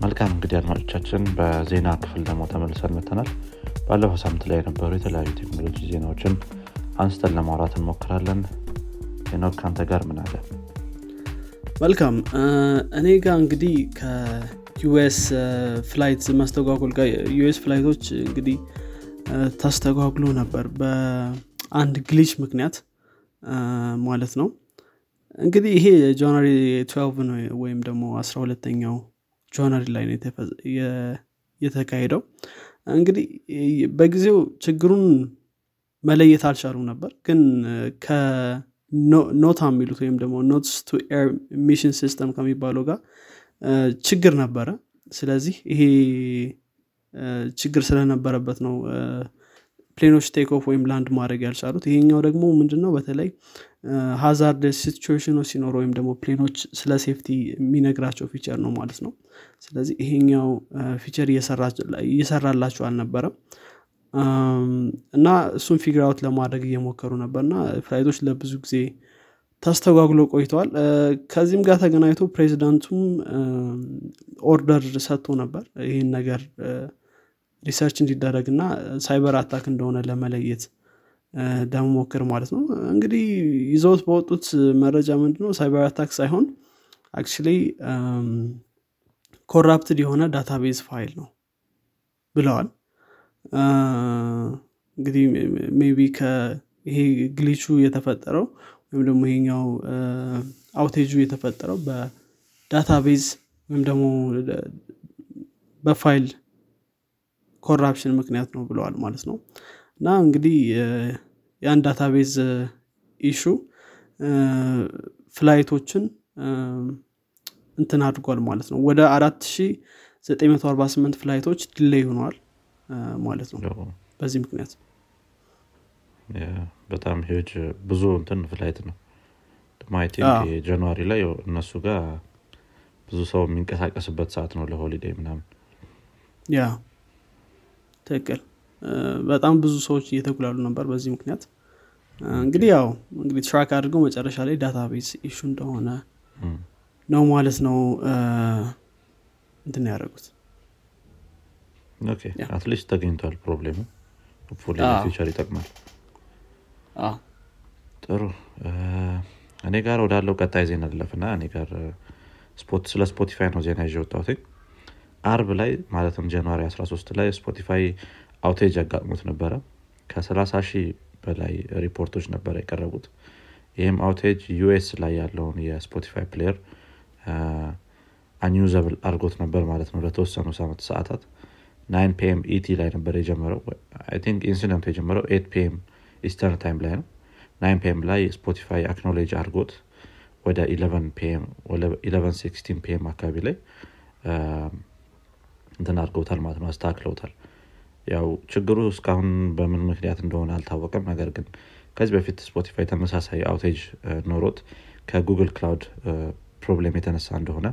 መልካም እንግዲህ አድማጮቻችን በዜና ክፍል ደግሞ ተመልሰን መጥተናል ባለፈው ሳምንት ላይ የነበሩ የተለያዩ ቴክኖሎጂ ዜናዎችን አንስተን ለማውራት እንሞክራለን። ሄኖክ ከአንተ ጋር ምን አለ? መልካም። እኔ ጋር እንግዲህ ከዩኤስ flight ማስተጓጎል ጋር ዩኤስ flight ኦች እንግዲህ ተስተጓጉሎ ነበር በአንድ glitch ምክንያት ማለት ነው። እንግዲህ ይሄ January 12 ነው ወይም ደግሞ 12ተኛው January ላይ የተካሄደው። እንግዲህ በጊዜው ችግሩን መለየት አልቻሉም ነበር። ግን ከ NOTAM የሚሉት ወይም ደግሞ notice to air mission system ከሚባለው ጋር ችግር ነበረ። ስለዚህ ይሄ ችግር ስለነበረበት ነው plane ኦች take ወይም land ማድረግ ያልቻሉት። ይሄኛው ደግሞ ምንድነው? በተለይ hazard situation ኦች ሲኖሩ ወይም ደግሞ plane ኦች ስለ safety የሚነግራቸው feature ነው ማለት ነው። ስለዚህ ይሄኛው feature እየሰራላቸው አልነበረም። እና እሱን figure out ለማድረግ እየሞከሩ ነበር እና flight ኦች ለብዙ ጊዜ ተስተጓጉሎ ቆይተዋል። ከዚህም ጋር ተገናኝቶ ፕሬዚዳንቱም order ሰጥቶ ነበር ይህን ነገር research እንዲደረግ እና cyber attack እንደሆነ ለመለየት ለመሞከር ማለት ነው። እንግዲህ ይዘውት በወጡት መረጃ ምንድነው? cyber attack ሳይሆን actually corrupted የሆነ database file ነው ብለዋል። እንግዲህ maybe ይሄ ግሊቹ የተፈጠረው ወይም ደግሞ ይሄኛው አውቴጁ የተፈጠረው በ database ወይም ደግሞ በፋይል corruption ምክንያት ነው ብለዋል ማለት ነው። እና እንግዲህ ያን database issue flight ኦችን እንትን አድርጓል ማለት ነው። ወደ 4948 flight ኦች delay ሆነዋል ማለት ነው። በዚህ ምክንያት በጣም ሂጅ ብዙ እንትን flight ነው። I think January ላይ እነሱ ጋር ብዙ ሰው የሚንቀሳቀስበት ሰዓት ነው ለ holiday ምናምን። yeah ትክክል። በጣም ብዙ ሰዎች እየተጉላሉ ነበር በዚህ ምክንያት። እንግዲህ ያው እንግዲህ track አድርገው መጨረሻ ላይ database issue እንደሆነ ነው ማለት ነው። እንትን ያደረጉት። at least ተገኝቷል problem ኡ። feature ይጠቅማል። ጥሩ። እኔ ጋር ወዳለው ቀጣይ ዜና ልለፍና እኔ ጋር ስለ ስፖቲፋይ ነው ዜና ይዤ ወጣሁት አርብ ላይ ማለትም January 13 ላይ ስፖቲፋይ outage አጋጥሞት ነበረ። ከ30 ሺህ በላይ ሪፖርቶች ነበረ የቀረቡት። ይህም outage ዩኤስ ላይ ያለውን የስፖቲፋይ player unusable አድርጎት ነበር ማለት ነው ለተወሰኑ ሳመት ሰዓታት። nine PM ET ላይ ነበር የጀመረው። think incident ኡ የጀመረው eight PM Eastern Time ላይ ነው። nine PM ላይ ስፖቲፋይ acknowledge አድርጎት ወደ 11 PM አካባቢ ላይ እንትን አድርገውታል ማለት ነው አስተካክለውታል። ያው ችግሩ እስካሁን በምን ምክንያት እንደሆነ አልታወቀም። ነገር ግን ከዚህ በፊት ስፖቲፋይ ተመሳሳይ outage ኖሮት ከጉግል ክላውድ problem የተነሳ እንደሆነ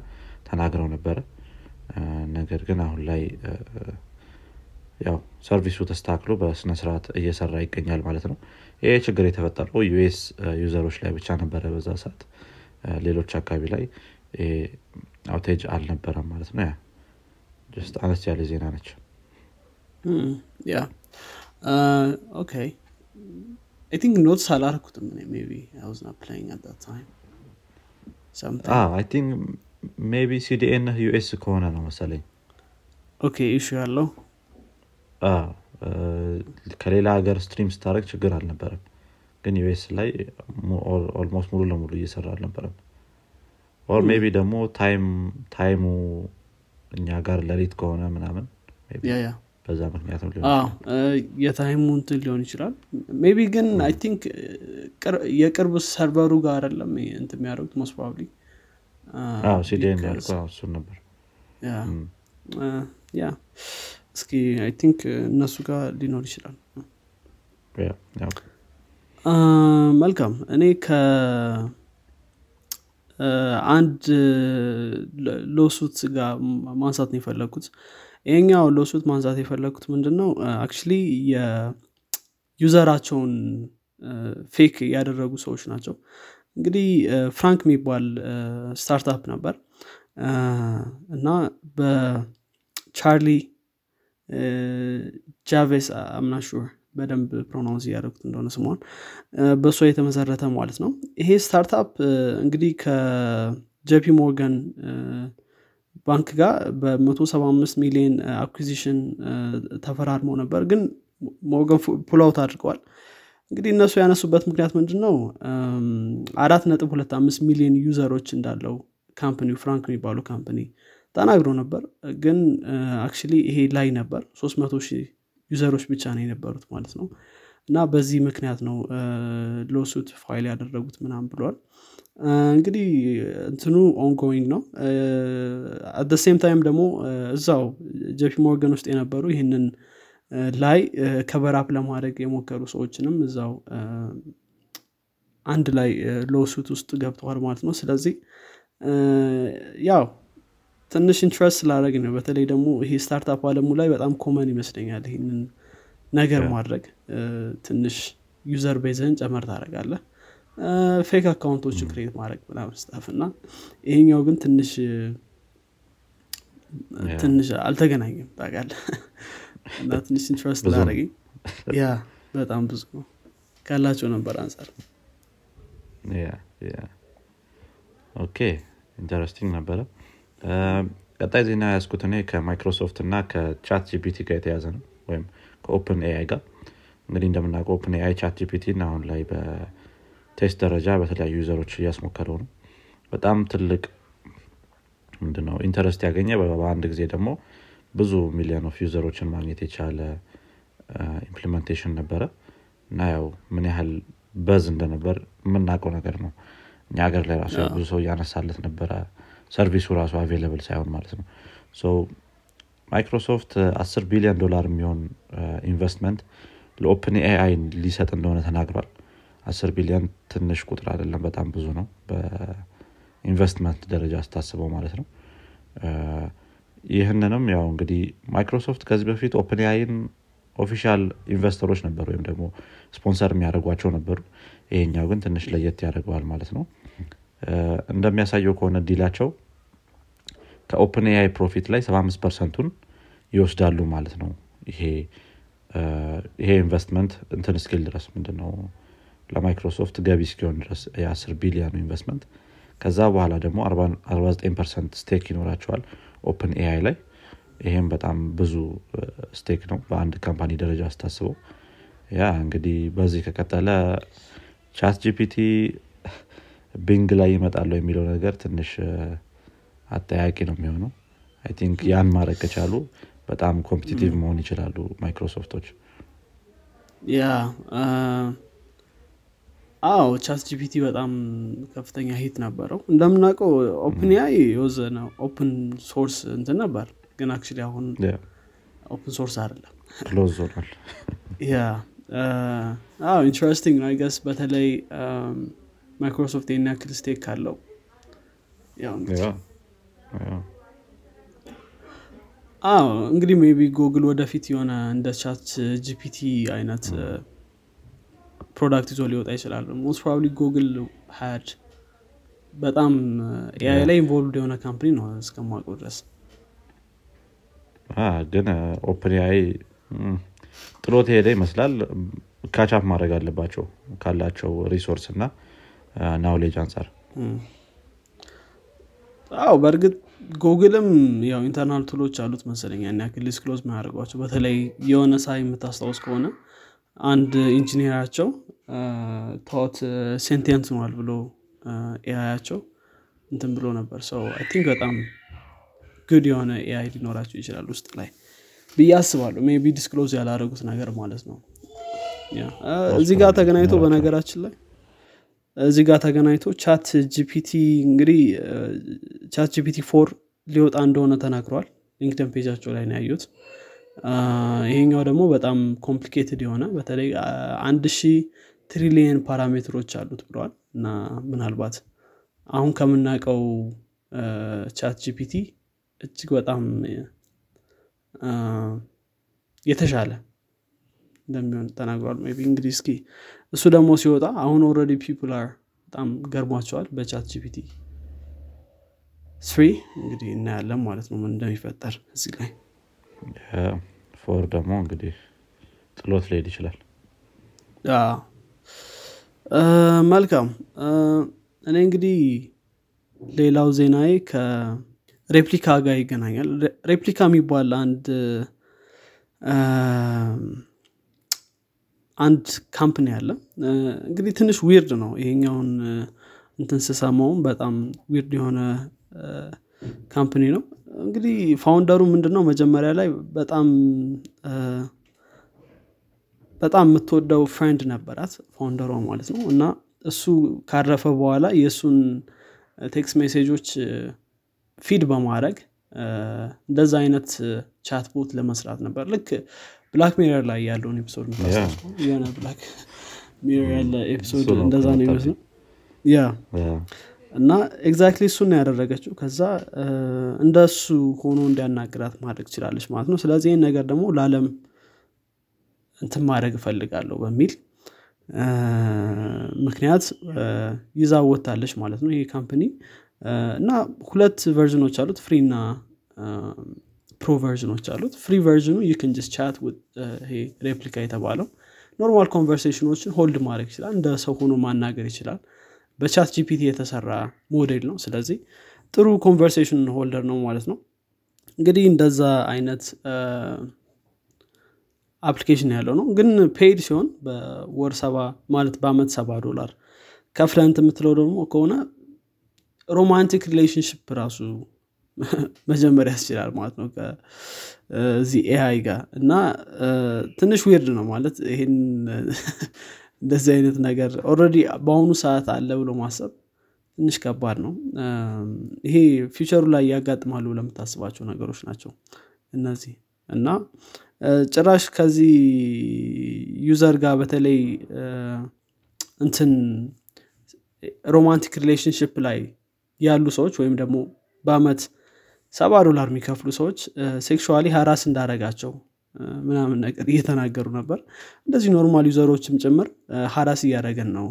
ተናግረው ነበረ። ነገር ግን አሁን ላይ ያው service ኡ ተስተካክሎ በስነስርዓት እየሰራ ይገኛል ማለት ነው። ይህ ችግር የተፈጠረው ዩኤስ user ኦች ላይ ብቻ ነበረ በዛ ሰዓት። ሌሎች አካባቢ ላይ outage አልነበረም ማለት ነው just አነስ ያለ ዜና ነች ያ ኦኬ አይ ቲንክ ኖትስ አላረኩትም maybe I not playing at time think maybe CDN ዩኤስ ከሆነ ነው መሰለኝ። okay issue ያለው ከሌላ ሀገር stream ስታደርግ ችግር አልነበረም። ግን ዩኤስ ላይ almost ሙሉ ለሙሉ እየሰራ አልነበረም። or maybe ደግሞ time ኡ እኛ ጋር ለሊት ከሆነ ምናምን በዛ ምክንያት የ time ኡ እንትን ሊሆን ይችላል። maybe ግን I think የቅርብ server ኡ ጋር አይደለም እንትን የሚያደርጉት most probably CDN እሱን ነበር። yeah እስኪ I think እነሱ ጋር ሊኖር ይችላል። መልካም እኔ ከአንድ lawsuit ጋር ማንሳት ነው የፈለግኩት ይሄኛው lawsuit ማንሳት የፈለግኩት ምንድን ነው actually የ user ኣቸውን fake ያደረጉ ሰዎች ናቸው። እንግዲህ ፍራንክ የሚባል startup ነበር። እና በቻርሊ ጃቪስ I'm not sure በደንብ pronounce እያደረኩት እንደሆነ ስሟን በእሷ የተመሰረተ ማለት ነው። ይሄ startup እንግዲህ ከጄፒ ሞርጋን ባንክ ጋር በ175 ሚሊዮን acquisition ተፈራርመው ነበር። ግን ሞርጋን pull out አድርገዋል። እንግዲህ እነሱ ያነሱበት ምክንያት ምንድን ነው አራት ነጥብ ሁለት አምስት ሚሊዮን user ኦች እንዳለው company ው ፍራንክ የሚባሉ company ተናግሮ ነበር። ግን actually ይሄ ላይ ነበር። ሶስት መቶ ሺህ user ኦች ብቻ ነው የነበሩት ማለት ነው። እና በዚህ ምክንያት ነው lawsuit file ያደረጉት ምናምን ብለዋል እንግዲህ እንትኑ ongoing ነው። at the same time ደግሞ እዛው JP Morgan ውስጥ የነበሩ ይህንን ላይ cover up ለማድረግ የሞከሩ ሰዎችንም እዛው አንድ ላይ lawsuት ውስጥ ገብተዋል ማለት ነው። ስለዚህ ያው ትንሽ interest ስላደረገኝ ነው። በተለይ ደግሞ ይሄ startup አለሙ ላይ በጣም common ይመስለኛል ይህንን ነገር ማድረግ። ትንሽ user base ህን ጨመር ታደርጋለህ fake account ኦች create ማድረግ ምናምን stuff እና ይሄኛው ግን ትንሽ ትንሽ አልተገናኘም ታቃለህ እና ትንሽ interest ያደረገኝ ያ በጣም ብዙ ነው። ካላቸው ነበር አንጻር Okay interesting ነበረ ቀጣይ ዜና ያስኩት እኔ ከማይክሮሶፍት እና ከ ChatGPT ጋር የተያዘ ነው። ወይም ከ OpenAI ጋር። እንግዲህ እንደምናውቀው OpenAI ChatGPT አሁን ላይ በ test ደረጃ በተለያዩ user ኦች እያስሞከረው ነው። በጣም ትልቅ ምንድነው interest ያገኘ። በአንድ ጊዜ ደግሞ ብዙ ሚሊዮን of user ኦችን ማግኘት የቻለ implementation ነበረ። እና ያው ምን ያህል buzz እንደነበር የምናውቀው ነገር ነው። እኛ ሀገር ላይ ራሱ ብዙ ሰው እያነሳለት ነበረ service ኡ ራሱ available ሳይሆን ማለት ነው። ማይክሮሶፍት 10 ቢሊዮን ዶላር የሚሆን ኢንቨስትመንት ለ OpenAI ሊሰጥ እንደሆነ ተናግሯል። 10 ቢሊዮን ትንሽ ቁጥር አይደለም በጣም ብዙ ነው። በኢንቨስትመንት ደረጃ ስታስበው ማለት ነው። ይህንንም ያው እንግዲህ ማይክሮሶፍት ከዚህ በፊት OpenAI ን official investor ኦች ነበሩ ወይም ደግሞ ስፖንሰር የሚያደርጓቸው ነበሩ። ይሄኛው ግን ትንሽ ለየት ያደርገዋል ማለት ነው። እንደሚያሳየው ከሆነ deal ኣቸው ከ OpenAI profit ላይ 75 percent ኡን ይወስዳሉ ማለት ነው። ይሄ ይሄ ኢንቨስትመንት እንትን ስኪል ድረስ ምንድነው? ለማይክሮሶፍት ገቢ እስኪሆን ድረስ የ10 ቢሊዮን ኢንቨስትመንት። ከዛ በኋላ ደግሞ 49 percent stake ይኖራቸዋል OpenAI ላይ። ይሄም በጣም ብዙ stake ነው በአንድ company ደረጃ ስታስበው ያ እንግዲህ በዚህ ከቀጠለ ChatGPT Bing ላይ ይመጣል የሚለው ነገር ትንሽ አጠያቂ ነው የሚሆነው። I think ያን ማድረግ ከቻሉ በጣም competitive መሆን ይችላሉ ማይክሮሶፍቶች ያ አዎ ChatGPT በጣም ከፍተኛ hit ነበረው። እንደምናውቀው OpenAI was an open source እንትን ነበር ግን actually አሁን open source አይደለም። close ሆኗል። ያ interesting ነው። I guess በተለይ ማይክሮሶፍት ይህን ያክል stake ካለው። ያው አዎ እንግዲህ maybe Google ወደፊት የሆነ እንደ ChatGPT አይነት product ይዞ ሊወጣ ይችላል። most probably Google ሀድ በጣም AI ላይ involved የሆነ company ነው እስከማውቀው ድረስ። ግን OpenAI ጥሎት ሄደ ይመስላል። catch up ማድረግ አለባቸው ካላቸው resource እና knowledge አንጻር አዎ በእርግጥ ጉግልም ያው internal tool ኦች አሉት መሰለኝ ያን ያክል disclose ማያደርጓቸው በተለይ የሆነ ሳ የምታስታውስ ከሆነ አንድ ኢንጂኒራቸው ታወት sentient ነዋል ብሎ AI ያቸው እንትን ብሎ ነበር። ሰው I think በጣም good የሆነ AI ሊኖራቸው ይችላል ውስጥ ላይ ብዬ አስባለሁ። maybe disclose ያላረጉት ነገር ማለት ነው። እዚህ ጋር ተገናኝቶ በነገራችን ላይ እዚህ ጋር ተገናኝቶ ChatGPT እንግዲህ ChatGPT four ሊወጣ እንደሆነ ተናግረዋል LinkedIn page ኣቸው ላይ ነው ያየሁት ይሄኛው ደግሞ በጣም complicated የሆነ በተለይ አንድ ሺህ trillion parameter ኦች አሉት ብለዋል እና ምናልባት አሁን ከምናውቀው ChatGPT እጅግ በጣም የተሻለ እንደሚሆን ተናግሯል። ቢ እንግዲህ እስኪ እሱ ደግሞ ሲወጣ አሁን already people are በጣም ገርሟቸዋል በ ChatGPT three እንግዲህ እናያለን ማለት ነው ምን እንደሚፈጠር እዚህ ላይ። four ደግሞ እንግዲህ ጥሎት ሊሄድ ይችላል። መልካም። እኔ እንግዲህ ሌላው ዜናዬ ከ Replika ጋር ይገናኛል። Replika የሚባል አንድ አንድ company እ፣ እንግዲህ ትንሽ weird ነው ይሄኛውን እንትን ስሰማውም በጣም weird የሆነ company ነው። እንግዲህ founder ኡ ምንድን ነው መጀመሪያ ላይ በጣም በጣም የምትወደው friend ነበራት founder ዋ ማለት ነው። እና እሱ ካረፈ በኋላ የእሱን text message ኦች feed በማድረግ እንደዛ አይነት chat bot ለመስራት ነበር። ልክ Black Mirror ላይ ያለውን episode? የሆነ Black Mirror ያለ episode እንደዛ ነው ይመስለው ያ እና exactly እሱን ነው ያደረገችው። ከዛ እ፣ እንደ እሱ ሆኖ እንዲያናግራት ማድረግ ትችላለች ማለት ነው። ስለዚህ ይህን ነገር ደግሞ ለአለም እንትን ማድረግ እፈልጋለሁ በሚል ምክንያት እ፣ ይዛ ወታለች ማለት ነው ይሄ company እና ሁለት version ኦች አሉት free እና pro version ኦች አሉት። free version ኡ you can chat Replika የተባለው normal conversation ኦችን hold ማድረግ ይችላል። እንደ ሰው ሆኖ ማናገር ይችላል። በ ChatGPT የተሰራ ሞዴል ነው። ስለዚህ ጥሩ conversation holder ነው ማለት ነው። እንግዲህ እንደዛ አይነት application ያለው ነው። ግን paid ሲሆን በወር ሰባ ማለት በአመት ሰባ ዶላር ከፍለንት የምትለው ደግሞ ከሆነ romantic relationship ራሱ መጀመር ያስችላል ማለት ነው ከዚህ AI ጋር እና ትንሽ weird ነው ማለት ይሄን እንደዚህ አይነት ነገር already በአሁኑ ሰዓት አለ ብሎ ማሰብ ትንሽ ከባድ ነው። ይሄ future ኡ ላይ ያጋጥማሉ የምታስባቸው ነገሮች ናቸው እነዚህ እና ጭራሽ ከዚህ user ጋር በተለይ እንትን romantic relationship ላይ ያሉ ሰዎች ወይም ደግሞ በአመት ሰባ ዶላር የሚከፍሉ ሰዎች sexually harass እንዳረጋቸው ምናምን ነገር እየተናገሩ ነበር። እንደዚህ normal user ኦችም ጭምር harass እያደረገን ነው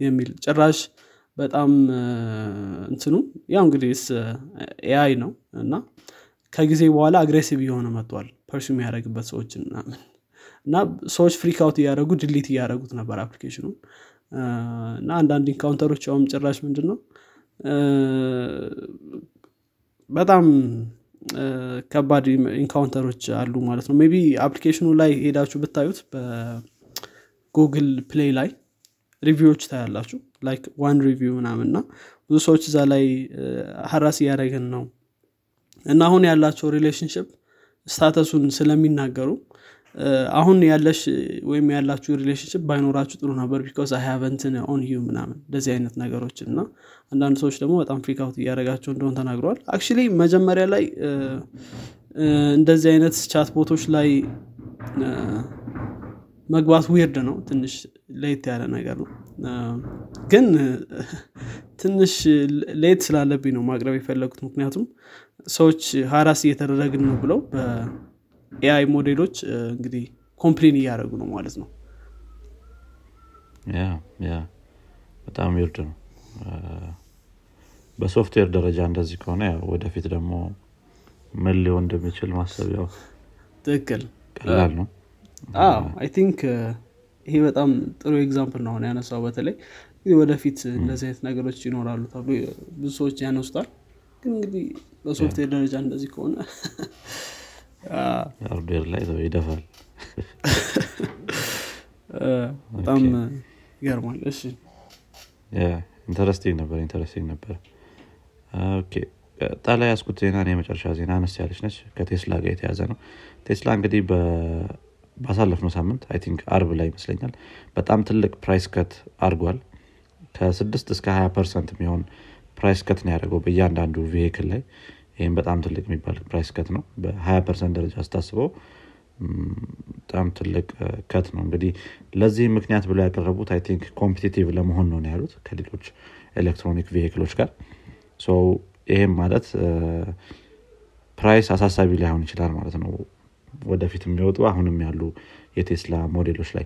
የሚል ጭራሽ በጣም እንትኑ ያው እንግዲህ AI ነው እና ከጊዜ በኋላ aggressive እየሆነ መጥቷል pursue የሚያደረግበት ሰዎችን ምናምን እና ሰዎች freak out እያደረጉ delete እያደረጉት ነበር application ኡን እና አንዳንድ encounter ኦች ያውም ጭራሽ ምንድን ነው በጣም ከባድ encounter ኦች አሉ ማለት ነው። maybe application ኡ ላይ ሄዳችሁ ብታዩት በ Google Play ላይ review ኦች ታያላችሁ። like one review ምናምን እና ብዙ ሰዎች እዛ ላይ harass እያደረግን ነው። እና አሁን ያላቸው relationship status ኡን ስለሚናገሩ አሁን ያለሽ ወይም ያላችሁ relationship ባይኖራችሁ ጥሩ ነበር because I own you ምናምን እንደዚህ አይነት ነገሮችን እና አንዳንድ ሰዎች ደግሞ በጣም freak out እያደረጋቸው እንደሆን ተናግረዋል። actually መጀመሪያ ላይ እንደዚህ አይነት chat bot ኦች ላይ መግባት weird ነው ትንሽ ለየት ያለ ነገር ነው። ግን ትንሽ ለየት ስላለብኝ ነው ማቅረብ የፈለጉት ምክንያቱም ሰዎች harass እየተደረግን ነው ብለው በ AI ሞዴሎች እንግዲህ complain እያደረጉ ነው ማለት ነው። በጣም weird ነው። በሶፍትዌር ደረጃ እንደዚህ ከሆነ ወደፊት ደግሞ ምን ሊሆን እንደሚችል ማሰብ ያው ትክክል። ቀላል ነው። I think ይሄ በጣም ጥሩ example ነው ያነሳው። በተለይ ወደፊት እንደዚህ አይነት ነገሮች ይኖራሉ ተብሎ ብዙ ሰዎች ያነሱታል። ግን እንግዲህ በሶፍትዌር ደረጃ እንደዚህ ከሆነ አ፣ hardware ላይ ይደፋል። በጣም ይገርማል። እሺ። interesting ነበር interesting ነበር። ላይ ያስኩት ዜና የመጨረሻ ዜና አነስ ያለች ነች። ከቴስላ ጋር የተያዘ ነው። ቴስላ እንግዲህ ባሳለፍነው ሳምንት I think አርብ ላይ ይመስለኛል በጣም ትልቅ price cut አድርጓል። ከስድስት እስከ ሀያ percent የሚሆን price cut ነው ያደረገው በእያንዳንዱ vehicle ላይ ይህም በጣም ትልቅ የሚባል price cut ነው። በ20 percent ደረጃ ስታስበው በጣም ትልቅ cut ነው። እንግዲህ ለዚህ ምክንያት ብለው ያቀረቡት I think competitive ለመሆን ነው ያሉት ከሌሎች electronic vehicle ኦች ጋር። so ይሄም ማለት price አሳሳቢ ላይሆን ይችላል ማለት ነው። ወደፊት የሚወጡ አሁንም ያሉ የቴስላ ሞዴሎች ላይ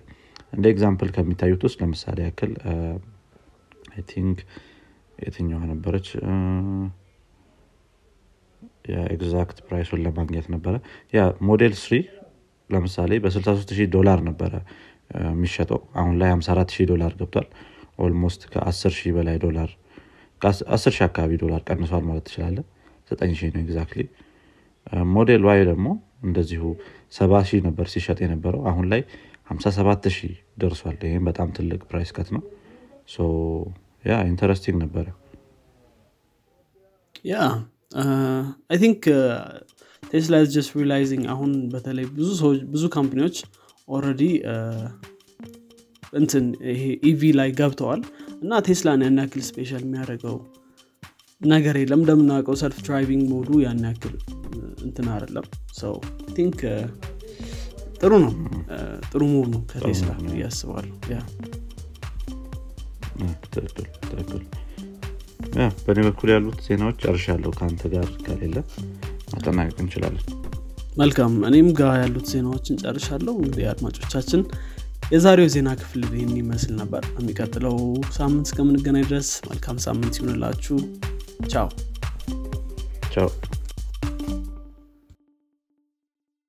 እንደ example ከሚታዩት ውስጥ ለምሳሌ ያክል think የትኛዋ ነበረች የ exact price ኡን ለማግኘት ነበረ። yeah Model 3 ለምሳሌ በ63 ሺህ ዶላር ነበረ የሚሸጠው። አሁን ላይ 54 ሺህ ዶላር ገብቷል። almost ከ10 ሺህ በላይ ዶላር ከ10 ሺህ አካባቢ ዶላር ቀንሷል ማለት ትችላለህ 9 ሺህ ነው exactly። Model Y ደግሞ እንደዚሁ 70 ሺህ ነበር ሲሸጥ የነበረው። አሁን ላይ 57 ሺህ ደርሷል። ይህም በጣም ትልቅ price cut ነው። yeah interesting ነበረ። yeah I think ቴስላ just realizing አሁን በተለይ ብዙ ሰዎች ብዙ company ዎች already እንትን ይሄ EV ላይ ገብተዋል እና ቴስላን ያን ያክል special የሚያደርገው ነገር የለም። እንደምናውቀው self driving mode ኡ ያን ያክል እንትን አይደለም። so I think ጥሩ ነው። ጥሩ ሙቭ ነው ከቴስላ እያስባለሁ ያ ትክክል ትክክል በእኔ በኩል ያሉት ዜናዎች ጨርሻለሁ ከአንተ ጋር ከሌለ ማጠናቀቅ እንችላለን። መልካም እኔም ጋር ያሉት ዜናዎችን ጨርሻለሁ። እንግዲህ አድማጮቻችን የዛሬው ዜና ክፍል ይህን ይመስል ነበር። የሚቀጥለው ሳምንት እስከምንገናኝ ድረስ መልካም ሳምንት ይሁንላችሁ። ቻው። ቻው